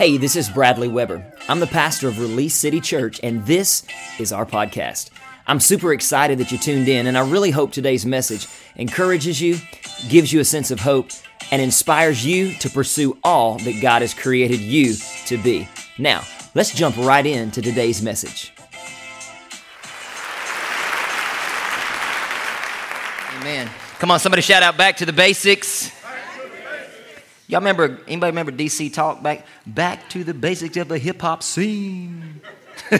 Hey, this is Bradley Weber. I'm the pastor of Release City Church, and this is our podcast. I'm super excited that you tuned in, and I really hope today's message encourages you, gives you a sense of hope, and inspires you to pursue all that God has created you to be. Now, let's jump right into today's message. Amen. Come on, somebody shout out back to the basics. Y'all remember, anybody remember DC Talk back? Back to the basics of the hip hop scene.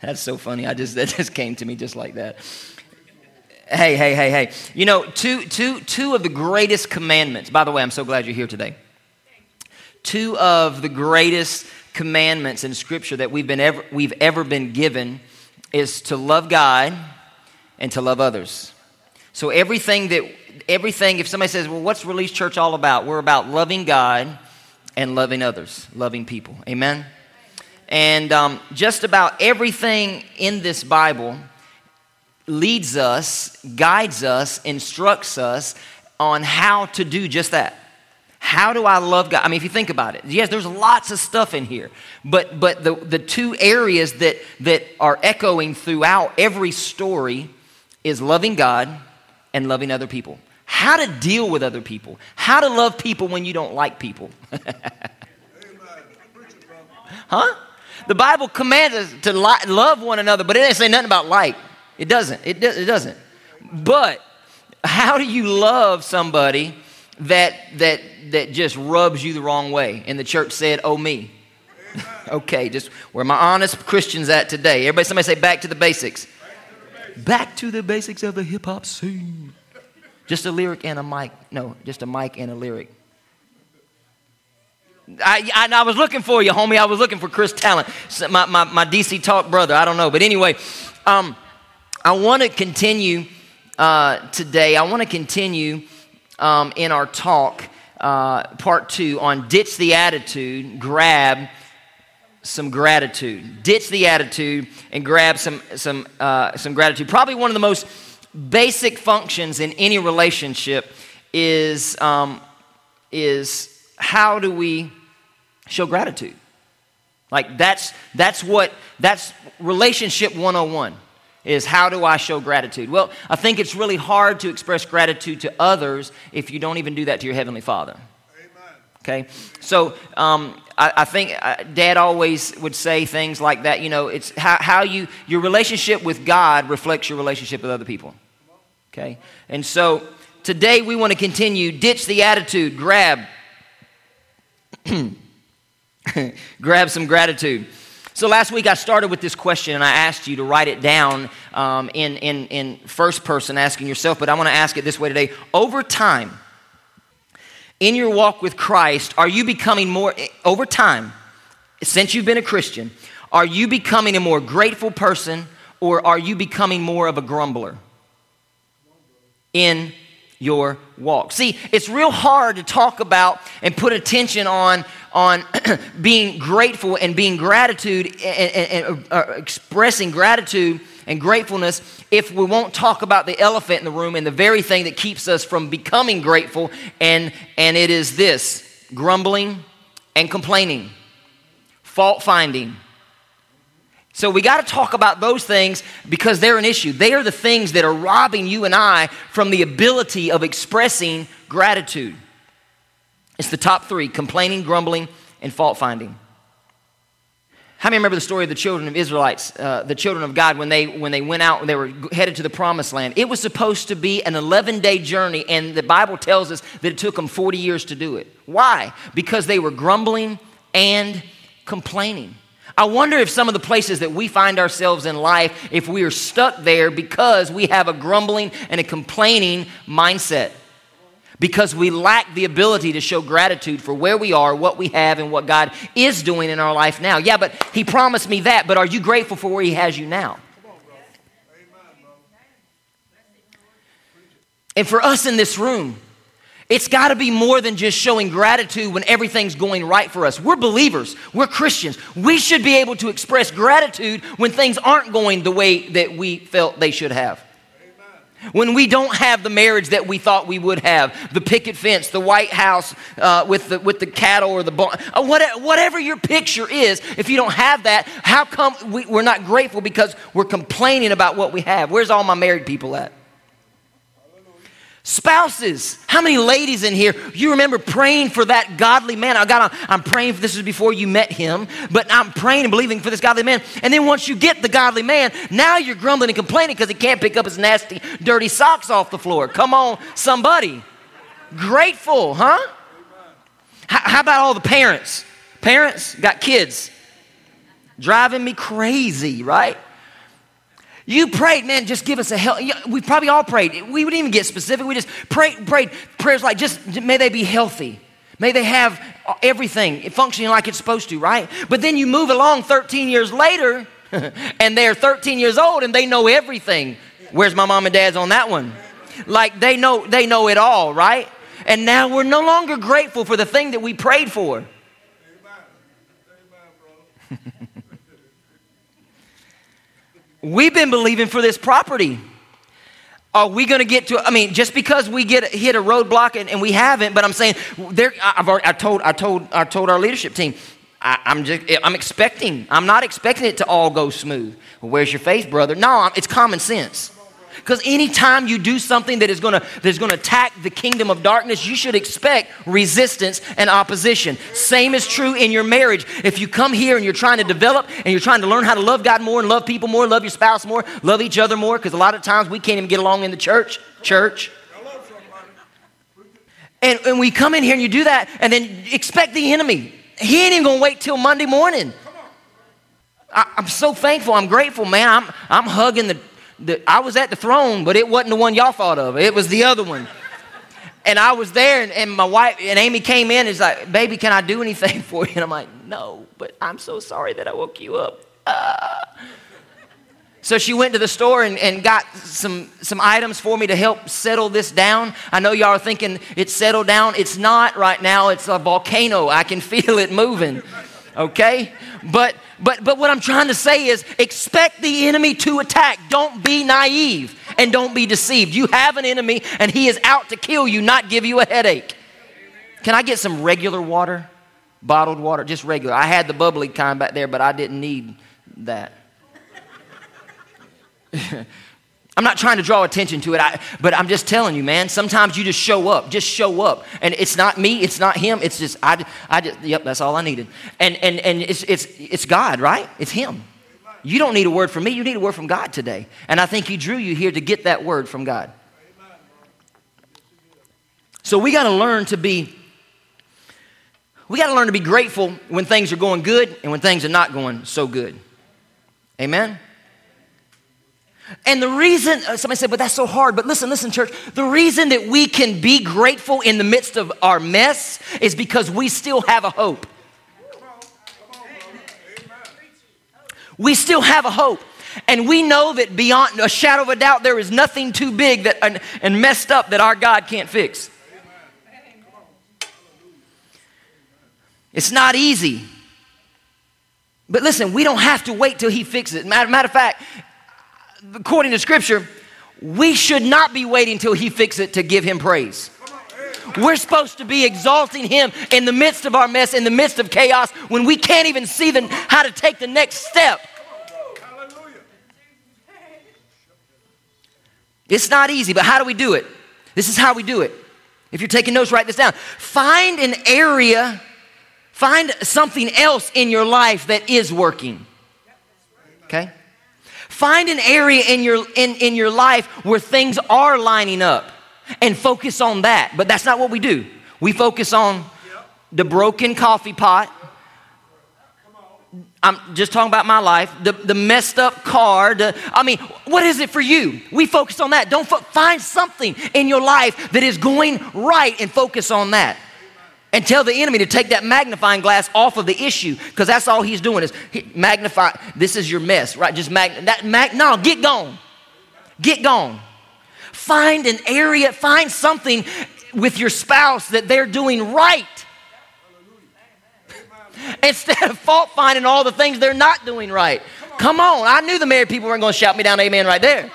That's so funny. I just, that just came to me just like that. Hey, hey, hey, hey. You know, two, two, two of the greatest commandments, by the way, I'm so glad you're here today. Two of the greatest commandments in Scripture that we've, been ever, we've ever been given is to love God and to love others. So everything that everything, if somebody says, Well, what's Release Church all about? We're about loving God and loving others, loving people. Amen? And um, just about everything in this Bible leads us, guides us, instructs us on how to do just that. How do I love God? I mean, if you think about it, yes, there's lots of stuff in here, but but the, the two areas that that are echoing throughout every story is loving God and loving other people how to deal with other people, how to love people when you don't like people. huh? The Bible commands us to li- love one another, but it doesn't say nothing about like. It doesn't. It, do- it doesn't. But how do you love somebody that that that just rubs you the wrong way? And the church said, "Oh me." okay, just where my honest Christians at today. Everybody, somebody say, "Back to the basics." Back to the basics of the hip hop scene. Just a lyric and a mic. No, just a mic and a lyric. I, I, I was looking for you, homie. I was looking for Chris Talent, my, my, my DC Talk brother. I don't know. But anyway, um, I want to continue uh, today. I want to continue um, in our talk, uh, part two, on ditch the attitude, grab some gratitude. Ditch the attitude and grab some, some, uh, some gratitude. Probably one of the most basic functions in any relationship is, um, is how do we show gratitude? Like that's, that's what, that's relationship 101 is how do I show gratitude? Well, I think it's really hard to express gratitude to others if you don't even do that to your Heavenly Father. Okay, so um, I, think uh, Dad always would say things like that. You know, it's how, how you your relationship with God reflects your relationship with other people. Okay, and so today we want to continue. Ditch the attitude. Grab, grab some gratitude. So last week I started with this question and I asked you to write it down um, in, in, in first person, asking yourself, but I want to ask it this way today. Over time, in your walk with Christ, are you becoming more, over time, since you've been a Christian, are you becoming a more grateful person or are you becoming more of a grumbler in your walk? See, it's real hard to talk about and put attention on, on being grateful and being gratitude and, and, and uh, expressing gratitude and gratefulness if we won't talk about the elephant in the room and the very thing that keeps us from becoming grateful, and, and it is this grumbling and complaining, fault finding. So we got to talk about those things because they're an issue. They are the things that are robbing you and I from the ability of expressing gratitude. It's the top three complaining, grumbling, and fault finding. How many remember the story of the children of Israelites, uh, the children of God, when they, when they went out and they were headed to the promised land? It was supposed to be an 11 day journey, and the Bible tells us that it took them 40 years to do it. Why? Because they were grumbling and complaining. I wonder if some of the places that we find ourselves in life, if we are stuck there because we have a grumbling and a complaining mindset because we lack the ability to show gratitude for where we are, what we have, and what God is doing in our life now. Yeah, but He promised me that, but are you grateful for where He has you now? And for us in this room, it's got to be more than just showing gratitude when everything's going right for us. We're believers, we're Christians. We should be able to express gratitude when things aren't going the way that we felt they should have. When we don't have the marriage that we thought we would have the picket fence the white house uh, with, the, with the cattle or the barn uh, whatever your picture is if you don't have that how come we, we're not grateful because we're complaining about what we have? Where's all my married people at Spouses, how many ladies in here, you remember praying for that godly man? Oh, I got, I'm praying for this is before you met him, but I'm praying and believing for this godly man. And then once you get the godly man, now you're grumbling and complaining because he can't pick up his nasty, dirty socks off the floor. Come on, somebody. Grateful, huh? How about all the parents? Parents got kids driving me crazy, right? You prayed, man, just give us a help. We probably all prayed. We wouldn't even get specific. We just prayed, prayed prayers like just may they be healthy. May they have uh, everything functioning like it's supposed to, right? But then you move along 13 years later, and they're 13 years old and they know everything. Where's my mom and dad's on that one? Like they know they know it all, right? And now we're no longer grateful for the thing that we prayed for. Amen. Amen, We've been believing for this property. Are we going to get to? I mean, just because we get hit a roadblock and, and we haven't, but I'm saying there. I've already, I told I told I told our leadership team. I, am just I'm expecting. I'm not expecting it to all go smooth. Well, where's your faith, brother? No, it's common sense. Because anytime you do something that is gonna that's gonna attack the kingdom of darkness, you should expect resistance and opposition. Same is true in your marriage. If you come here and you're trying to develop and you're trying to learn how to love God more and love people more, love your spouse more, love each other more, because a lot of times we can't even get along in the church. Church. And, and we come in here and you do that, and then expect the enemy. He ain't even gonna wait till Monday morning. I, am so thankful. I'm grateful, man. I'm, I'm hugging the the, I was at the throne, but it wasn't the one y'all thought of. It was the other one. And I was there, and, and my wife and Amy came in and is like, Baby, can I do anything for you? And I'm like, No, but I'm so sorry that I woke you up. Uh. So she went to the store and, and got some, some items for me to help settle this down. I know y'all are thinking it's settled down. It's not right now, it's a volcano. I can feel it moving. Okay? But but, but what I'm trying to say is expect the enemy to attack. Don't be naive and don't be deceived. You have an enemy and he is out to kill you, not give you a headache. Can I get some regular water? Bottled water, just regular. I had the bubbly kind back there, but I didn't need that. I'm not trying to draw attention to it, I, but I'm just telling you, man. Sometimes you just show up, just show up, and it's not me, it's not him. It's just I, I just, yep, that's all I needed. And and and it's it's it's God, right? It's Him. You don't need a word from me. You need a word from God today. And I think He drew you here to get that word from God. So we got to learn to be. We got to learn to be grateful when things are going good and when things are not going so good. Amen. And the reason, uh, somebody said, but that's so hard. But listen, listen, church. The reason that we can be grateful in the midst of our mess is because we still have a hope. We still have a hope. And we know that beyond a shadow of a doubt, there is nothing too big that, and, and messed up that our God can't fix. It's not easy. But listen, we don't have to wait till He fixes it. Matter, matter of fact, according to Scripture, we should not be waiting till He fixes it to give Him praise. We're supposed to be exalting Him in the midst of our mess, in the midst of chaos, when we can't even see the, how to take the next step. It's not easy, but how do we do it? This is how we do it. If you're taking notes, write this down. Find an area, find something else in your life that is working. Okay? Find an area in your, in, in your life where things are lining up and focus on that. But that's not what we do. We focus on the broken coffee pot. I'm just talking about my life. The, the messed up car. The, I mean, what is it for you? We focus on that. Don't fo- find something in your life that is going right and focus on that and tell the enemy to take that magnifying glass off of the issue because that's all he's doing is magnify this is your mess right? Just mag that mag no get gone. Get gone. Find an area find something with your spouse that they're doing right. Instead of fault finding all the things they're not doing right. Come on i knew the married people weren't going to shout me down amen right there.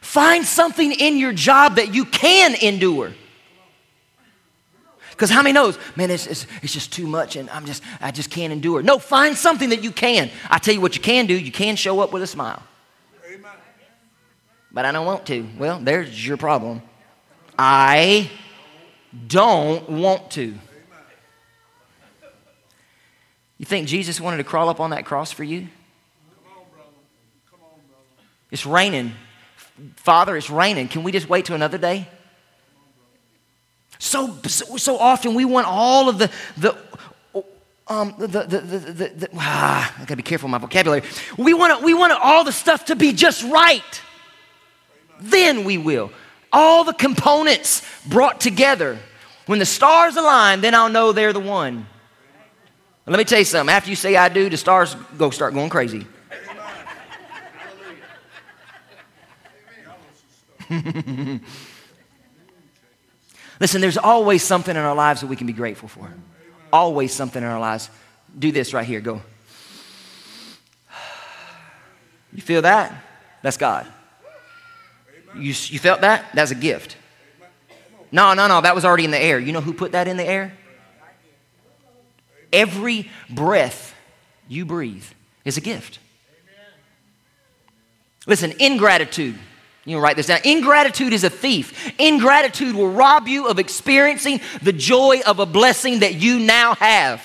Find something in your job that you can endure. Because how many knows, man, it's, it's, it's just too much and I'm just, I just can't endure. No, find something that you can. I tell you what you can do, you can show up with a smile. Amen. But I don't want to. Well, there's your problem. I don't want to. You think Jesus wanted to crawl up on that cross for you? It's raining. Father, it's raining. Can we just wait till another day? So, so, often we want all of the, the um, the, the, the, the, the ah, I gotta be careful with my vocabulary. We want, we want all the stuff to be just right. Then we will. All the components brought together. When the stars align, then I'll know they're the one. Let me tell you something. After you say I do, the stars go start going crazy. Listen, there's always something in our lives that we can be grateful for. Always something in our lives. Do this right here. Go. You feel that? That's God. You, you felt that? That's a gift. No, no, no. That was already in the air. You know who put that in the air? Every breath you breathe is a gift. Listen, ingratitude. You write this down. Ingratitude is a thief. Ingratitude will rob you of experiencing the joy of a blessing that you now have,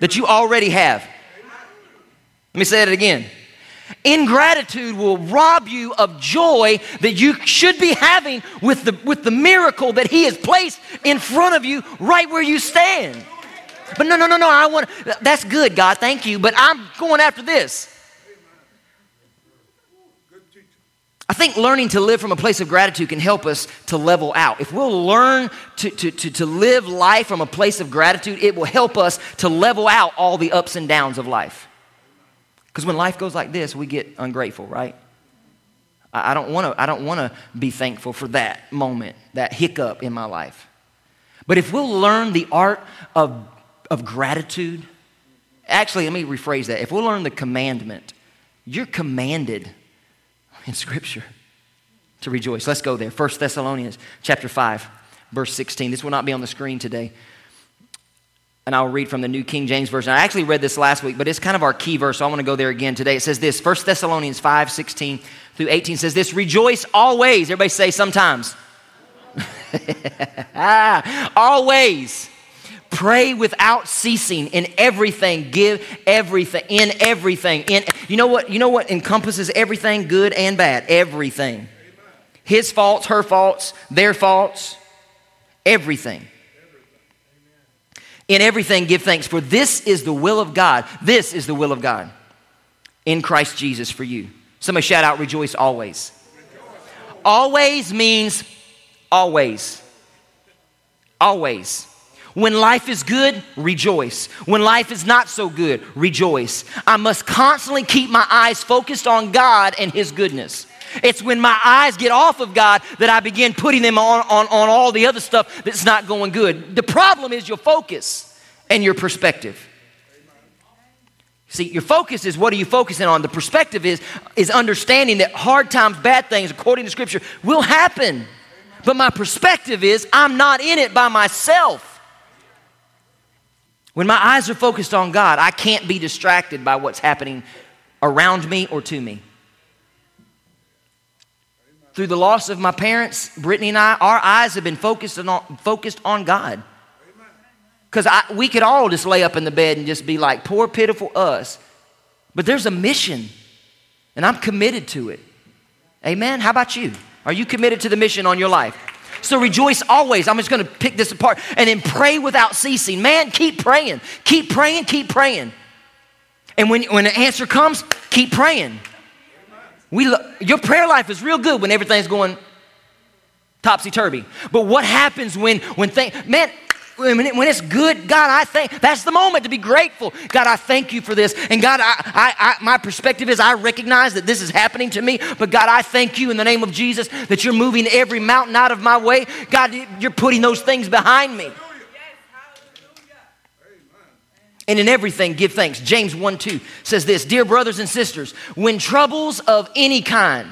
that you already have. Let me say it again. Ingratitude will rob you of joy that you should be having with the, with the miracle that He has placed in front of you right where you stand. But no, no, no, no, I want, that's good, God, thank you, but I'm going after this. I think learning to live from a place of gratitude can help us to level out. If we'll learn to, to, to, to, live life from a place of gratitude, it will help us to level out all the ups and downs of life. Because when life goes like this, we get ungrateful, right? I, I don't want to be thankful for that moment, that hiccup in my life. But if we'll learn the art of, of gratitude, actually, let me rephrase that. If we'll learn the commandment, you're commanded in Scripture to rejoice. Let's go there. 1 Thessalonians chapter 5, verse 16. This will not be on the screen today. And I'll read from the New King James Version. I actually read this last week, but it's kind of our key verse, so I want to go there again today. It says this 1 Thessalonians 5, 16 through 18 says this Rejoice always. Everybody say sometimes. ah, always. Pray without ceasing in everything. Give everything in everything. In you know what? You know what encompasses everything, good and bad. Everything. His faults, her faults, their faults, everything. In everything, give thanks, for this is the will of God. This is the will of God in Christ Jesus for you. Somebody shout out, rejoice always. Always means always. Always. When life is good, rejoice. When life is not so good, rejoice. I must constantly keep my eyes focused on God and His goodness. It's when my eyes get off of God that I begin putting them on, on, on all the other stuff that's not going good. The problem is your focus and your perspective. See, your focus is what are you focusing on? The perspective is, is understanding that hard times, bad things, according to Scripture, will happen. But my perspective is I'm not in it by myself. When my eyes are focused on God, I can't be distracted by what's happening around me or to me. Through the loss of my parents, Brittany and I, our eyes have been focused on, focused on God. Because we could all just lay up in the bed and just be like, poor, pitiful us. But there's a mission, and I'm committed to it. Amen? How about you? Are you committed to the mission on your life? So rejoice always. I'm just going to pick this apart and then pray without ceasing. Man, keep praying. Keep praying, keep praying. And when, when an answer comes, keep praying. We, your prayer life is real good when everything's going topsy turvy. But what happens when, when things, man, when, it, when it's good, God, I thank, that's the moment to be grateful. God, I thank you for this. And God, I, I, I, my perspective is I recognize that this is happening to me, but God, I thank you in the name of Jesus that you're moving every mountain out of my way. God, you're putting those things behind me. And in everything, give thanks. James 1 2 says this Dear brothers and sisters, when troubles of any kind,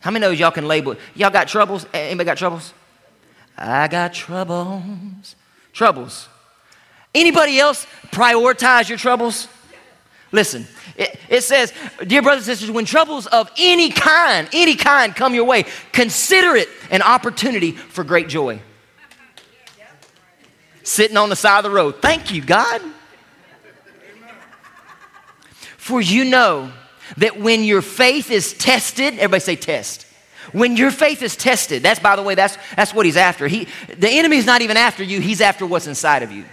How many of y'all can label? Y'all got troubles? Anybody got troubles? I got troubles. Troubles. Anybody else prioritize your troubles? Listen, it, it, says, Dear brothers and sisters, when troubles of any kind, any kind come your way, consider it an opportunity for great joy. Sitting on the side of the road. Thank you, God. For you know that when your faith is tested, everybody say test. When your faith is tested, that's by the way, that's, that's what he's after. He, the enemy's not even after you, he's after what's inside of you.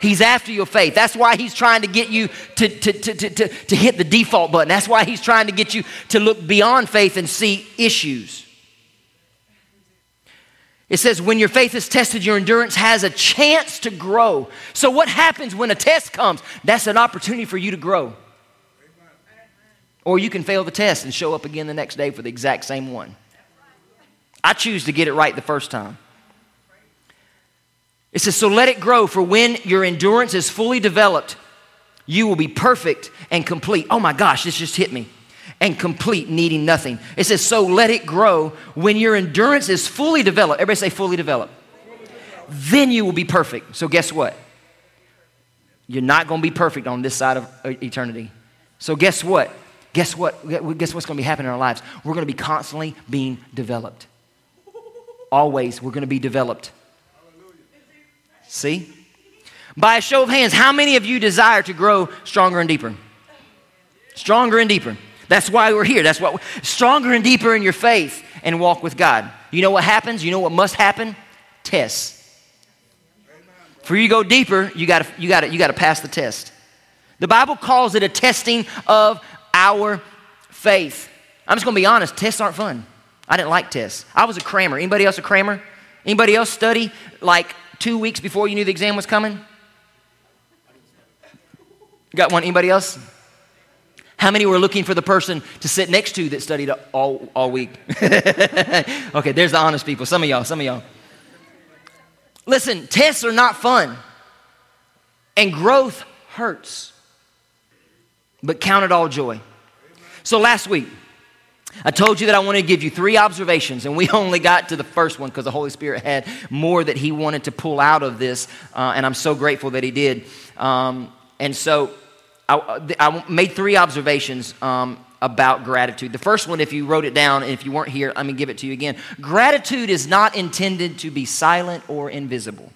He's after your faith. That's why he's trying to get you to, to, to, to, to, to hit the default button. That's why he's trying to get you to look beyond faith and see issues. It says, when your faith is tested, your endurance has a chance to grow. So, what happens when a test comes? That's an opportunity for you to grow. Or you can fail the test and show up again the next day for the exact same one. I choose to get it right the first time. It says, So let it grow, for when your endurance is fully developed, you will be perfect and complete. Oh my gosh, this just hit me. And complete, needing nothing. It says, So let it grow. When your endurance is fully developed, everybody say fully developed, then you will be perfect. So guess what? You're not going to be perfect on this side of uh, eternity. So guess what? Guess what? Guess what's going to be happening in our lives? We're going to be constantly being developed. Always, we're going to be developed. See? By a show of hands, how many of you desire to grow stronger and deeper? Stronger and deeper. That's why we're here. That's what stronger and deeper in your faith and walk with God. You know what happens? You know what must happen? Tests. For you to go deeper, you got to you got to you got to pass the test. The Bible calls it a testing of our faith. I'm just going to be honest, tests aren't fun. I didn't like tests. I was a crammer. Anybody else a crammer? Anybody else study like two weeks before you knew the exam was coming? Got one? Anybody else? How many were looking for the person to sit next to that studied all, all week? okay, there's the honest people. Some of y'all, some of y'all. Listen, tests are not fun, and growth hurts, but count it all joy. So last week, I told you that I wanted to give you three observations, and we only got to the first one because the Holy Spirit had more that He wanted to pull out of this, uh, and I'm so grateful that He did. Um, and so I, I, made three observations um, about gratitude. The first one, if you wrote it down, and if you weren't here, let me give it to you again. Gratitude is not intended to be silent or invisible.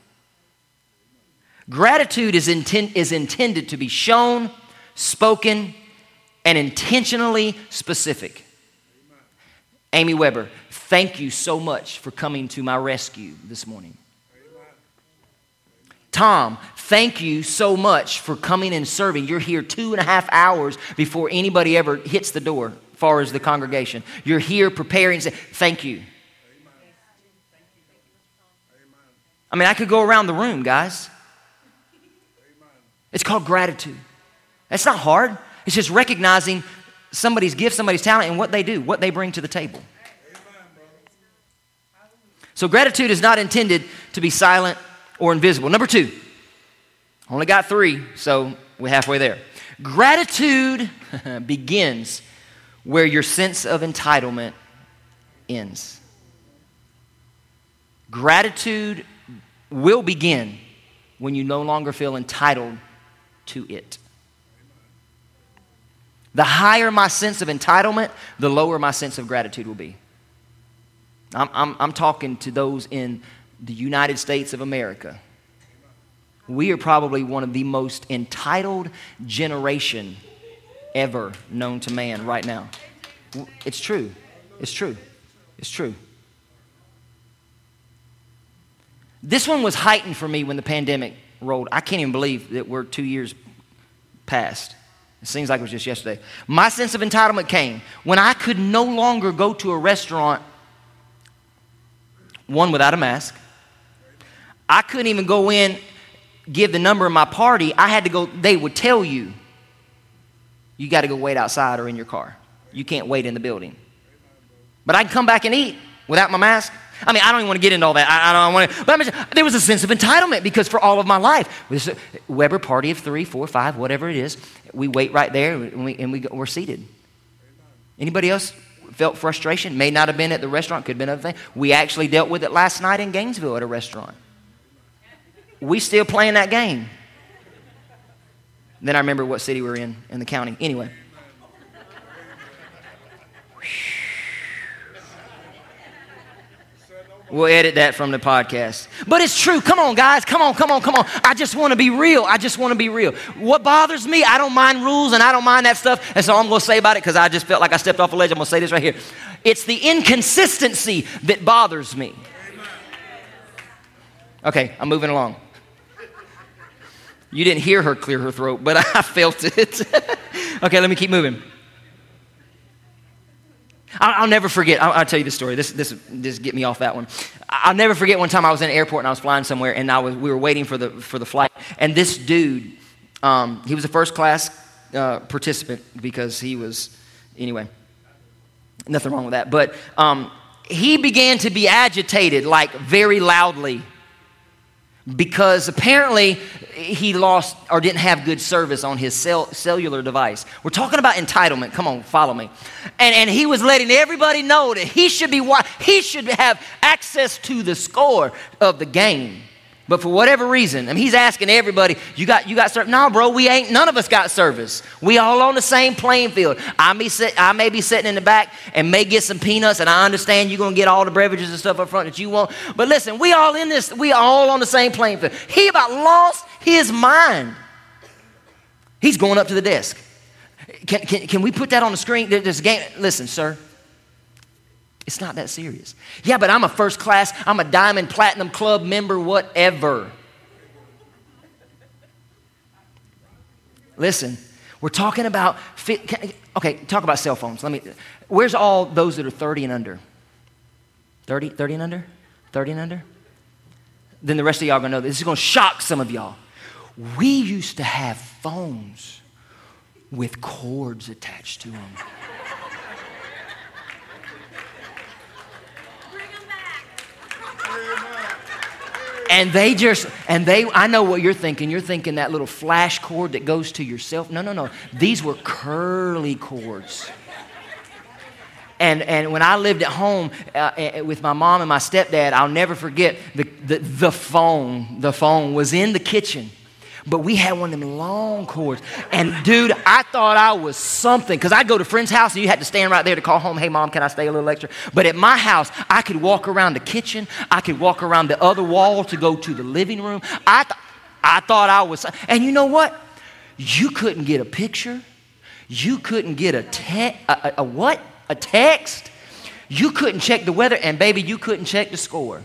Gratitude is, inten- is intended to be shown, spoken, and intentionally specific. Amy Weber, thank you so much for coming to my rescue this morning. Tom, thank you so much for coming and serving. You're here two and a half hours before anybody ever hits the door, as far as the congregation. You're here preparing. Thank you. I mean, I could go around the room, guys. It's called gratitude. That's not hard. It's just recognizing somebody's gift, somebody's talent, and what they do, what they bring to the table. So, gratitude is not intended to be silent or invisible. Number two, only got three, so we're halfway there. Gratitude begins where your sense of entitlement ends. Gratitude will begin when you no longer feel entitled to it. The higher my sense of entitlement, the lower my sense of gratitude will be. I'm, I'm, I'm talking to those in the United States of America. We are probably one of the most entitled generation ever known to man right now. It's true. It's true. It's true. This one was heightened for me when the pandemic rolled. I can't even believe that we're two years past. It seems like it was just yesterday. My sense of entitlement came when I could no longer go to a restaurant, one without a mask. I couldn't even go in, give the number of my party. I had to go, they would tell you, you got to go wait outside or in your car. You can't wait in the building. But I can come back and eat without my mask. I mean, I don't even want to get into all that. I, I don't want to. But I mean, there was a sense of entitlement because for all of my life, Weber party of three, four, five, whatever it is, we wait right there and, we, and we, we're seated. Anybody else felt frustration. May not have been at the restaurant, could have been other thing. We actually dealt with it last night in Gainesville at a restaurant. We still playing that game. Then I remember what city we're in in the county. Anyway. We'll edit that from the podcast. But it's true. Come on, guys. Come on, come on, come on. I just want to be real. I just want to be real. What bothers me, I don't mind rules and I don't mind that stuff. And so I'm going to say about it because I just felt like I stepped off a ledge. I'm going to say this right here. It's the inconsistency that bothers me. Okay, I'm moving along. You didn't hear her clear her throat, but I felt it. okay, let me keep moving. I'll, never forget. I'll, I'll, tell you the story. This, this, this get me off that one. I'll never forget one time I was in an airport and I was flying somewhere and I was, we were waiting for the, for the flight. And this dude, um, he was a first class uh, participant because he was, anyway, nothing wrong with that. But um, he began to be agitated, like very loudly because apparently he lost or didn't have good service on his cell, cellular device. We're talking about entitlement. Come on, follow me. And, and he was letting everybody know that he should, be, he should have access to the score of the game. But for whatever reason, I mean, he's asking everybody, you got, you got service? No, bro, we ain't, none of us got service. We all on the same playing field. I may, sit, I may be sitting in the back and may get some peanuts, and I understand you're going to get all the beverages and stuff up front that you want. But listen, we all in this, we all on the same playing field. He about lost his mind. He's going up to the desk. Can, can, can we put that on the screen? There's a game. Listen, sir, it's not that serious. Yeah, but I'm a first class, I'm a diamond platinum club member, whatever. Listen, we're talking about, okay, talk about cell phones. Let me, where's all those that are 30 and under? 30, 30 and under? 30 and under? Then the rest of y'all are gonna know this is gonna shock some of y'all. We used to have phones with cords attached to them. And they just and they i know what you're thinking. You're thinking that little flash cord that goes to yourself. No no no. These were curly cords. And, and when I lived at home uh, eh, eh, with my mom and my stepdad, I'll never forget the, the, the phone. The phone was in the kitchen but we had one of them long cords. And dude, I thought I was something because I'd go to friend's house and you had to stand right there to call home, hey, mom, can I stay a little extra? But at my house, I could walk around the kitchen, I could walk around the other wall to go to the living room. I, th- I thought I was, and you know what? You couldn't get a picture. You couldn't get a, te- a, a, a what? A text. You couldn't check the weather, and baby, you couldn't check the score.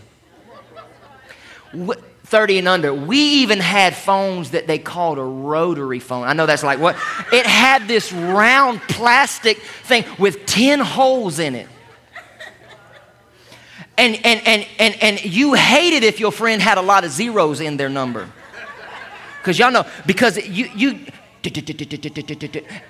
What? 30 and under. We even had phones that they called a rotary phone. I know that's like what? It had this round plastic thing with 10 holes in it. And, and, and, and, and you hated if your friend had a lot of zeros in their number. Because y'all know, because you, you,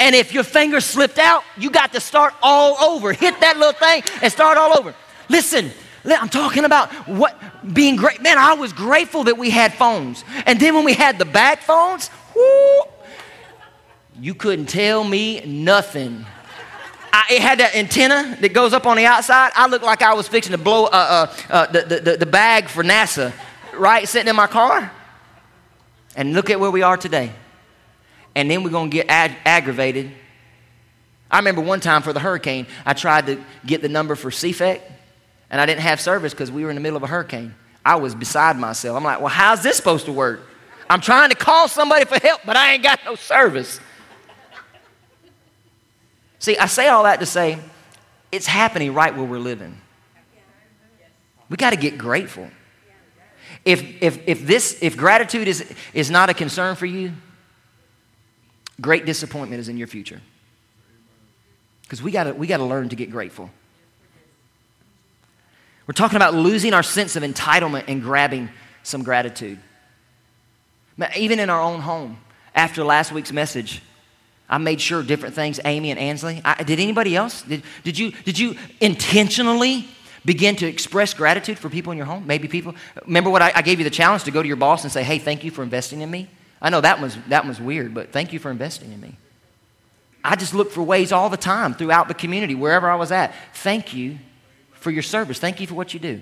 and if your finger slipped out, you got to start all over. Hit that little thing and start all over. Listen, I'm talking about what being great. Man, I was grateful that we had phones. And then when we had the bag phones, whoo, you couldn't tell me nothing. I, it had that antenna that goes up on the outside. I looked like I was fixing to blow uh, uh, uh, the, the, the bag for NASA, right? Sitting in my car. And look at where we are today. And then we're going to get ag- aggravated. I remember one time for the hurricane, I tried to get the number for CFEC and I didn't have service because we were in the middle of a hurricane. I was beside myself. I'm like, well, how's this supposed to work? I'm trying to call somebody for help, but I ain't got no service. See, I say all that to say it's happening right where we're living. We got to get grateful. If, if, if, this, if gratitude is, is not a concern for you, great disappointment is in your future. Because we got we to learn to get grateful. We're talking about losing our sense of entitlement and grabbing some gratitude. Even in our own home, after last week's message, I made sure different things, Amy and Ansley. I, did anybody else? Did, did, you, did you intentionally begin to express gratitude for people in your home? Maybe people. Remember what I, I, gave you the challenge to go to your boss and say, hey, thank you for investing in me? I know that was, that was weird, but thank you for investing in me. I just look for ways all the time throughout the community, wherever I was at. Thank you for your service. Thank you for what you do.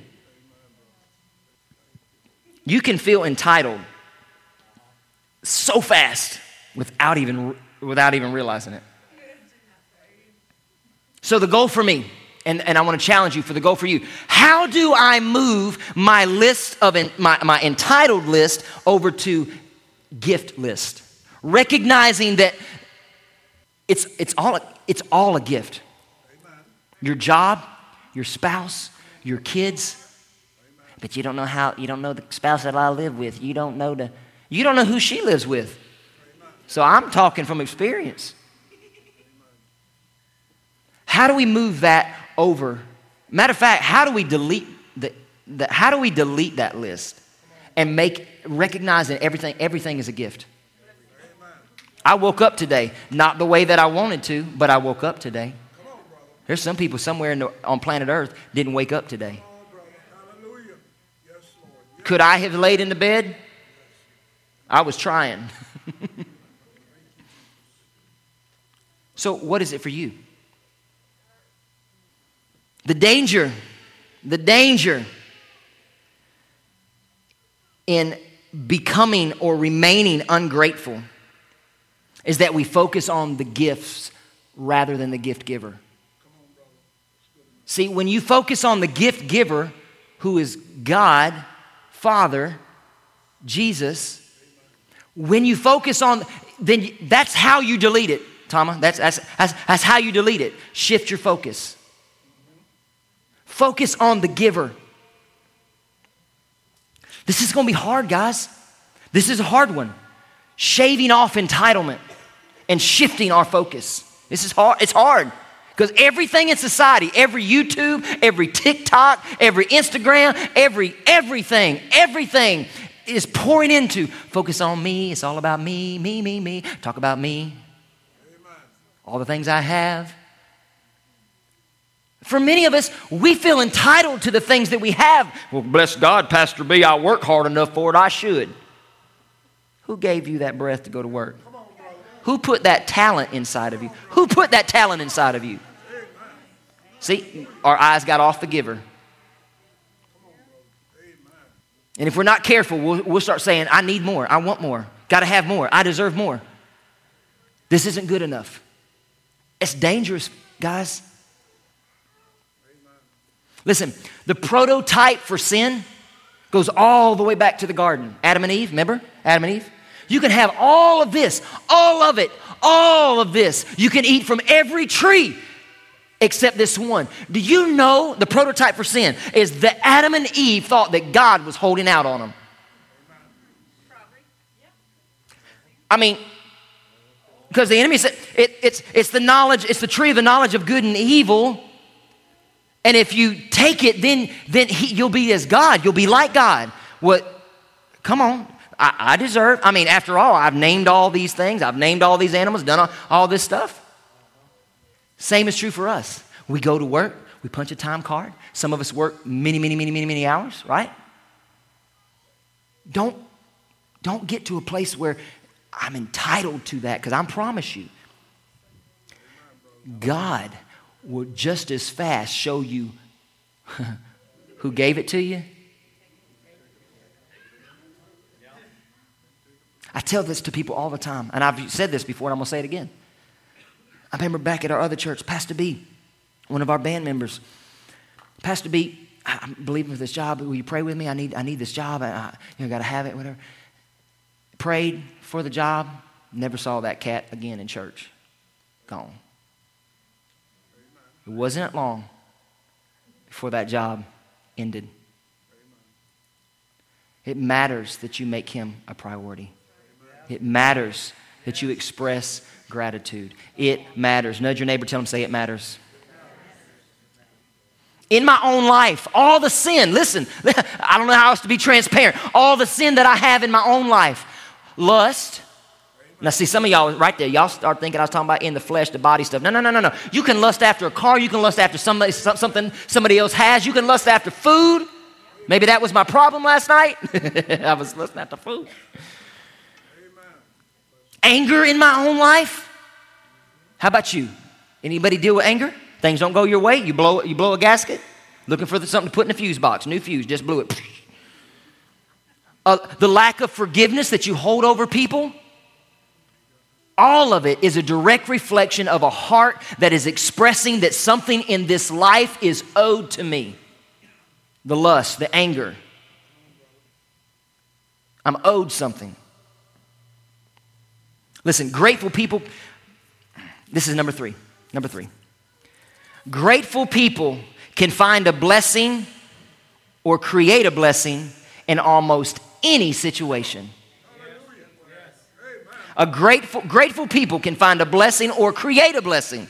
You can feel entitled so fast without even, without even realizing it. So, the goal for me, and, and I want to challenge you for the goal for you how do I move my list of my, my entitled list over to gift list? Recognizing that it's, it's, all, it's all a gift. Your job, your spouse, your kids. But you don't know how, you don't know the spouse that I live with. You don't know the, you don't know who she lives with. So I'm talking from experience. How do we move that over? Matter of fact, how do we delete the, the how do we delete that list and make recognizing everything everything is a gift? I woke up today, not the way that I wanted to, but I woke up today. There's some people somewhere the, on planet Earth didn't wake up today. Could I have laid in the bed? I was trying. so, what is it for you? The danger, the danger in becoming or remaining ungrateful is that we focus on the gifts rather than the gift giver. See, when you focus on the gift giver, who is God, Father, Jesus, when you focus on, then that's how you delete it, Tama. That's, that's, that's, that's how you delete it. Shift your focus. Focus on the giver. This is going to be hard, guys. This is a hard one. Shaving off entitlement and shifting our focus. This is hard. It's hard. Because everything in society, every YouTube, every TikTok, every Instagram, every everything, everything is pouring into focus on me. It's all about me, me, me, me. Talk about me. Amen. All the things I have. For many of us, we feel entitled to the things that we have. Well, bless God, Pastor B, I work hard enough for it, I should. Who gave you that breath to go to work? Who put that talent inside of you? Who put that talent inside of you? See, our eyes got off the giver. And if we're not careful, we'll, we'll start saying, I need more. I want more. Got to have more. I deserve more. This isn't good enough. It's dangerous, guys. Listen, the prototype for sin goes all the way back to the garden. Adam and Eve, remember? Adam and Eve? You can have all of this, all of it, all of this. You can eat from every tree except this one. Do you know the prototype for sin is that Adam and Eve thought that God was holding out on them? I mean, because the enemy said it, it's, it's the knowledge, it's the tree of the knowledge of good and evil. And if you take it, then, then he, you'll be as God. You'll be like God. What? Come on. I, I, deserve. I mean, after all, I've named all these things. I've named all these animals, done all, all this stuff. Same is true for us. We go to work, we punch a time card. Some of us work many, many, many, many, many hours, right? Don't, don't get to a place where I'm entitled to that because I promise you, God will just as fast show you who gave it to you I tell this to people all the time, and I've said this before, and I'm going to say it again. I remember back at our other church, Pastor B, one of our band members, Pastor B, I believe in this job. Will you pray with me? I need, I need this job. I, I you know, got to have it, whatever. Prayed for the job. Never saw that cat again in church. Gone. It wasn't long before that job ended. It matters that you make him a priority. It matters that you express gratitude. It matters. Nudge your neighbor, tell him, say it matters. In my own life, all the sin, listen, I don't know how else to be transparent. All the sin that I have in my own life lust. Now, see, some of y'all right there, y'all start thinking I was talking about in the flesh, the body stuff. No, no, no, no, no. You can lust after a car. You can lust after somebody, something somebody else has. You can lust after food. Maybe that was my problem last night. I was lusting after food anger in my own life. How about you? Anybody deal with anger? Things don't go your way, you blow, you blow a gasket? Looking for something to put in the fuse box. New fuse, just blew it. Uh, the lack of forgiveness that you hold over people. All of it is a direct reflection of a heart that is expressing that something in this life is owed to me. The lust, the anger. I'm owed something. Listen, grateful people, this is number three. Number three. Grateful people can find a blessing or create a blessing in almost any situation. A grateful, grateful people can find a blessing or create a blessing.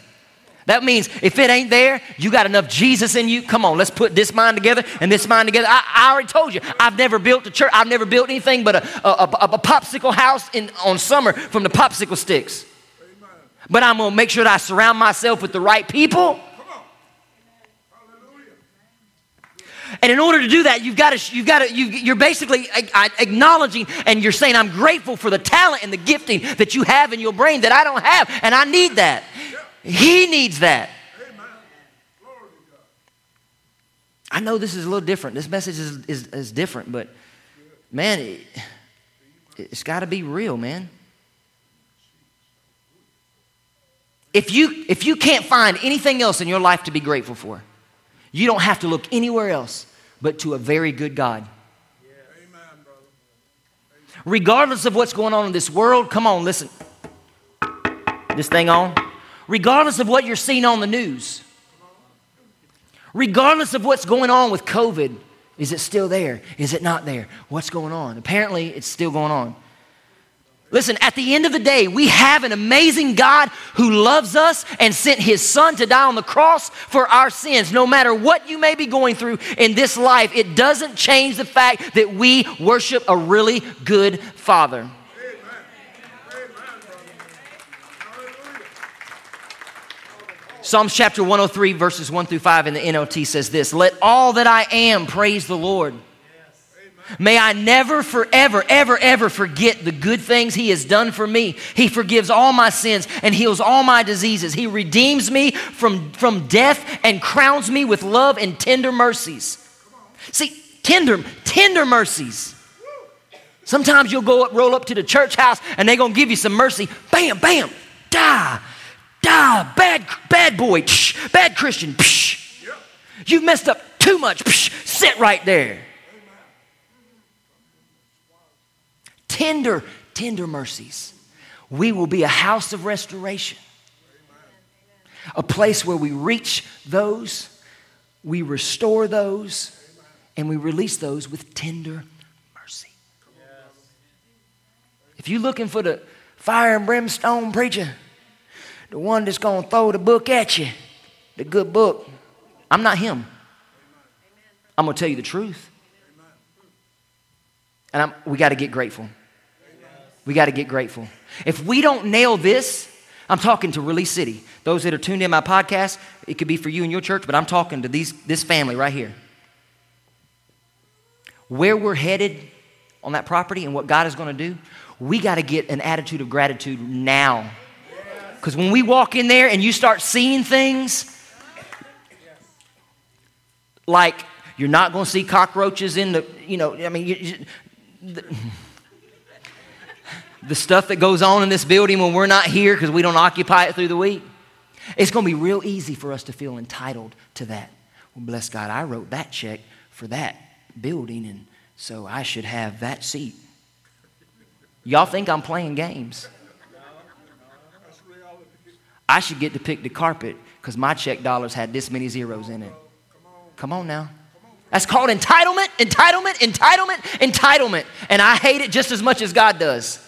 That means if it ain't there, you got enough Jesus in you. Come on, let's put this mind together and this mind together. I, I already told you, I've never built a church. I've never built anything but a, a, a, a popsicle house in, on summer from the popsicle sticks. But I'm going to make sure that I surround myself with the right people And in order to do that, you've got to, you've got to, you, are basically acknowledging and you're saying, I'm grateful for the talent and the gifting that you have in your brain that I don't have, and I need that. He needs that. I know this is a little different. This message is, is, is different, but man, it, it's got to be real, man. If you, if you can't find anything else in your life to be grateful for, you don't have to look anywhere else but to a very good God. Regardless of what's going on in this world, come on, listen. This thing on. Regardless of what you're seeing on the news, regardless of what's going on with COVID, is it still there? Is it not there? What's going on? Apparently, it's still going on. Listen, at the end of the day, we have an amazing God who loves us and sent his son to die on the cross for our sins. No matter what you may be going through in this life, it doesn't change the fact that we worship a really good father. Psalms chapter 103, verses 1 through 5 in the NLT says this Let all that I am praise the Lord. May I never, forever, ever, ever forget the good things He has done for me. He forgives all my sins and heals all my diseases. He redeems me from, from death and crowns me with love and tender mercies. See, tender, tender mercies. Sometimes you'll go up, roll up to the church house and they're gonna give you some mercy. Bam, bam, die, die, bad, bad boy, psh, bad Christian. Psh. Yep. You've messed up too much. Psh, sit right there. tender, tender mercies. We will be a house of restoration, a place where we reach those, we restore those, and we release those with tender mercy. If you're looking for the fire and brimstone preacher, the one that's going to throw the book at you, the good book, I'm not him. I'm going to tell you the truth. And I'm, we got to get grateful. We got to get grateful. If we don't nail this, I'm talking to Release City. Those that are tuned in my podcast, it could be for you and your church, but I'm talking to these, this family right here. Where we're headed on that property and what God is going to do, we got to get an attitude of gratitude now. Because when we walk in there and you start seeing things like you're not going to see cockroaches in the, you know, I mean, you, the, the stuff that goes on in this building when we're not here because we don't occupy it through the week, it's going to be real easy for us to feel entitled to that. Well, bless God, I wrote that check for that building, and so I should have that seat. Y'all think I'm playing games? I should get to pick the carpet because my check dollars had this many zeros in it. Come on now. That's called entitlement, entitlement, entitlement, entitlement. And I hate it just as much as God does.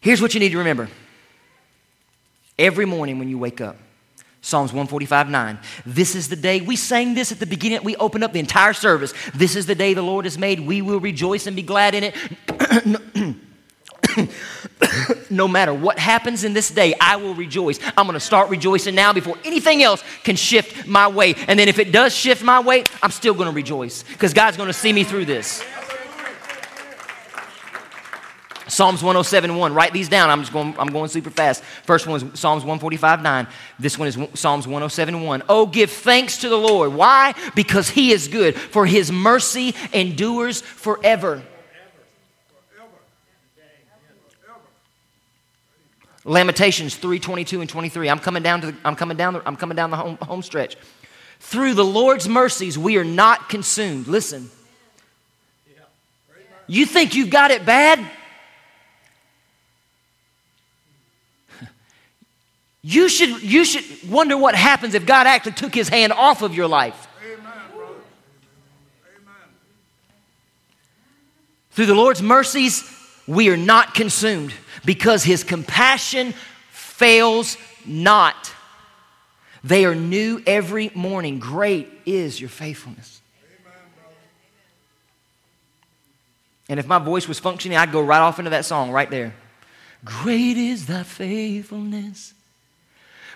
Here's what you need to remember every morning when you wake up. Psalms 145 9. This is the day, we sang this at the beginning, we opened up the entire service. This is the day the Lord has made. We will rejoice and be glad in it. no matter what happens in this day, I will rejoice. I'm going to start rejoicing now before anything else can shift my way. And then if it does shift my way, I'm still going to rejoice because God's going to see me through this. psalms 145 9 this is the day the lord has made we will rejoice and be glad in it no matter what happens in this day i will rejoice i'm going to start rejoicing now before anything else can shift my way and then if it does shift my way i'm still going to rejoice because god's going to see me through this Psalms 107.1. Write these down. I'm just going, I'm going super fast. First one is Psalms 145.9. This one is Psalms 107.1. Oh, give thanks to the Lord. Why? Because he is good, for his mercy endures forever. Lamentations 3, 22 and 23. I'm coming down to the, I'm coming down the, I'm coming down the home, home stretch. Through the Lord's mercies, we are not consumed. Listen. You think you've got it bad? You should, you should wonder what happens if God actually took his hand off of your life. Amen. Amen. Through the Lord's mercies, we are not consumed because his compassion fails not. They are new every morning. Great is your faithfulness. And if my voice was functioning, I'd go right off into that song right there. Great is thy faithfulness.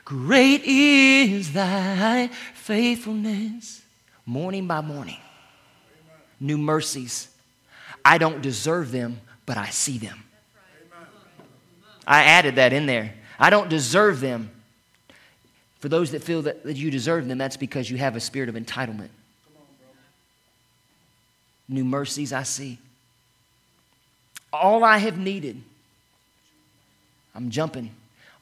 Great is thy faithfulness. Morning by morning. New mercies. I don't deserve them, but I see them. I added that in there. I don't deserve them. For those that feel that, that you deserve them, that's because you have a spirit of entitlement. New mercies I see. All I have needed, I'm jumping.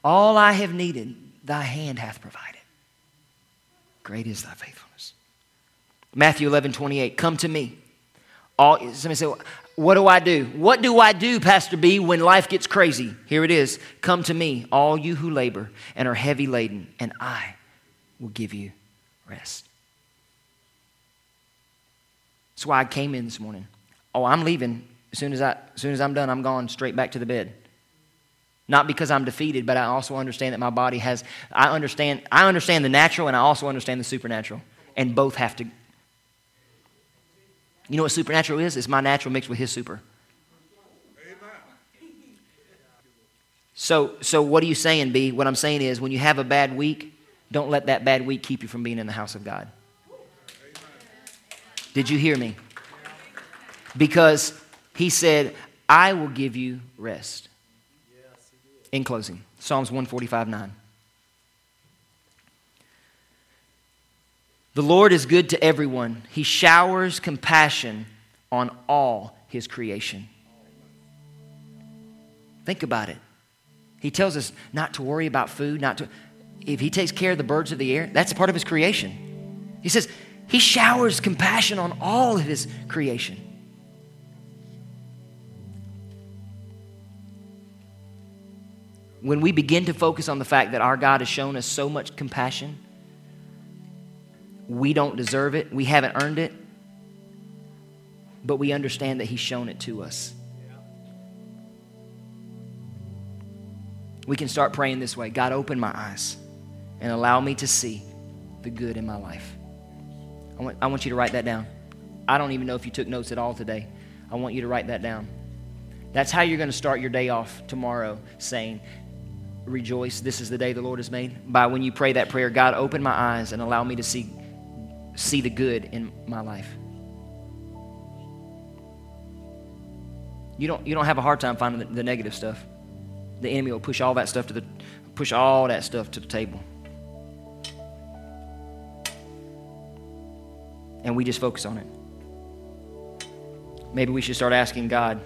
All I have needed, thy hand hath provided. Great is thy faithfulness. Matthew 11, 28. Come to me. All, somebody say, what do I do? What do I do, Pastor B, when life gets crazy? Here it is. Come to me, all you who labor and are heavy laden, and I will give you rest. That's why I came in this morning. Oh, I'm leaving. As soon as, I, as soon as I'm done, I'm going straight back to the bed. Not because I'm defeated, but I also understand that my body has, I understand, I understand the natural and I also understand the supernatural. And both have to you know what supernatural is? It's my natural mixed with his super. Amen. So, so what are you saying, B? What I'm saying is when you have a bad week, don't let that bad week keep you from being in the house of God. Did you hear me? Because he said, I will give you rest. In closing, Psalms 145 9. The Lord is good to everyone, He showers compassion on all His creation. Think about it. He tells us not to worry about food, not to. If He takes care of the birds of the air, that's a part of His creation. He says He showers compassion on all of His creation. When we begin to focus on the fact that our God has shown us so much compassion, we don't deserve it, we haven't earned it, but we understand that He's shown it to us. We can start praying this way God, open my eyes and allow me to see the good in my life. I want, I want you to write that down. I don't even know if you took notes at all today. I want you to write that down. That's how you're going to start your day off tomorrow, saying, Rejoice, this is the day the Lord has made. By when you pray that prayer, God, open my eyes and allow me to see see the good in my life. You don't, you don't have a hard time finding the, the negative stuff. The enemy will push all that stuff to the push all that stuff to the table. And we just focus on it. Maybe we should start asking God.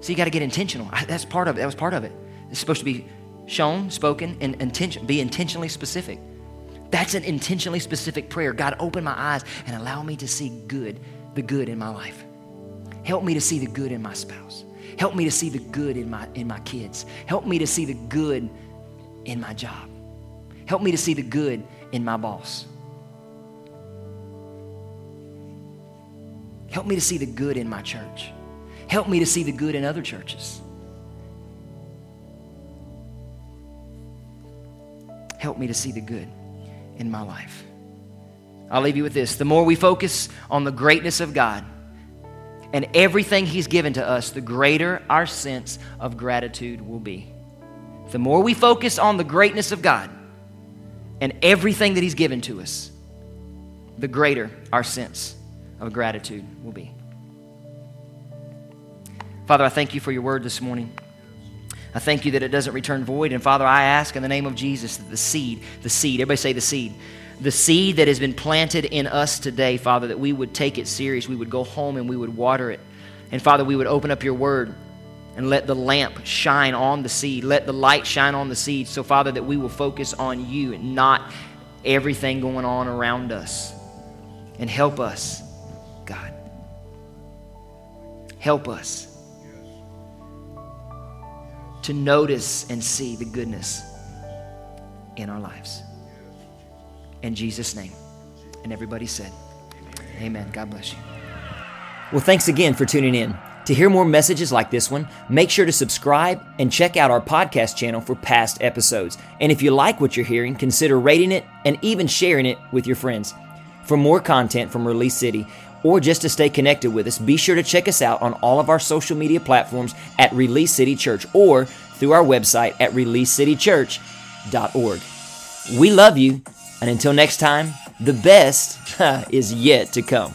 So you got to get intentional. That's part of it. That was part of it. It's supposed to be shown, spoken, and intention. Be intentionally specific. That's an intentionally specific prayer. God, open my eyes and allow me to see good, the good in my life. Help me to see the good in my spouse. Help me to see the good in my, in my kids. Help me to see the good in my job. Help me to see the good in my boss. Help me to see the good in my church. Help me to see the good in other churches. Help me to see the good in my life. I'll leave you with this. The more we focus on the greatness of God and everything He's given to us, the greater our sense of gratitude will be. The more we focus on the greatness of God and everything that He's given to us, the greater our sense of gratitude will be. Father, I thank you for your word this morning. I thank you that it doesn't return void. And Father, I ask in the name of Jesus that the seed, the seed, everybody say the seed, the seed that has been planted in us today, Father, that we would take it serious. We would go home and we would water it. And Father, we would open up your word and let the lamp shine on the seed. Let the light shine on the seed. So, Father, that we will focus on you and not everything going on around us. And help us, God. Help us to notice and see the goodness in our lives. In Jesus' name. And everybody said, Amen. God bless you. Well, thanks again for tuning in. To hear more messages like this one, make sure to subscribe and check out our podcast channel for past episodes. And if you like what you're hearing, consider rating it and even sharing it with your friends. For more content from Release City, or just to stay connected with us, be sure to check us out on all of our social media platforms at Release City Church or through our website at releasecitychurch.org. We love you, and until next time, the best is yet to come.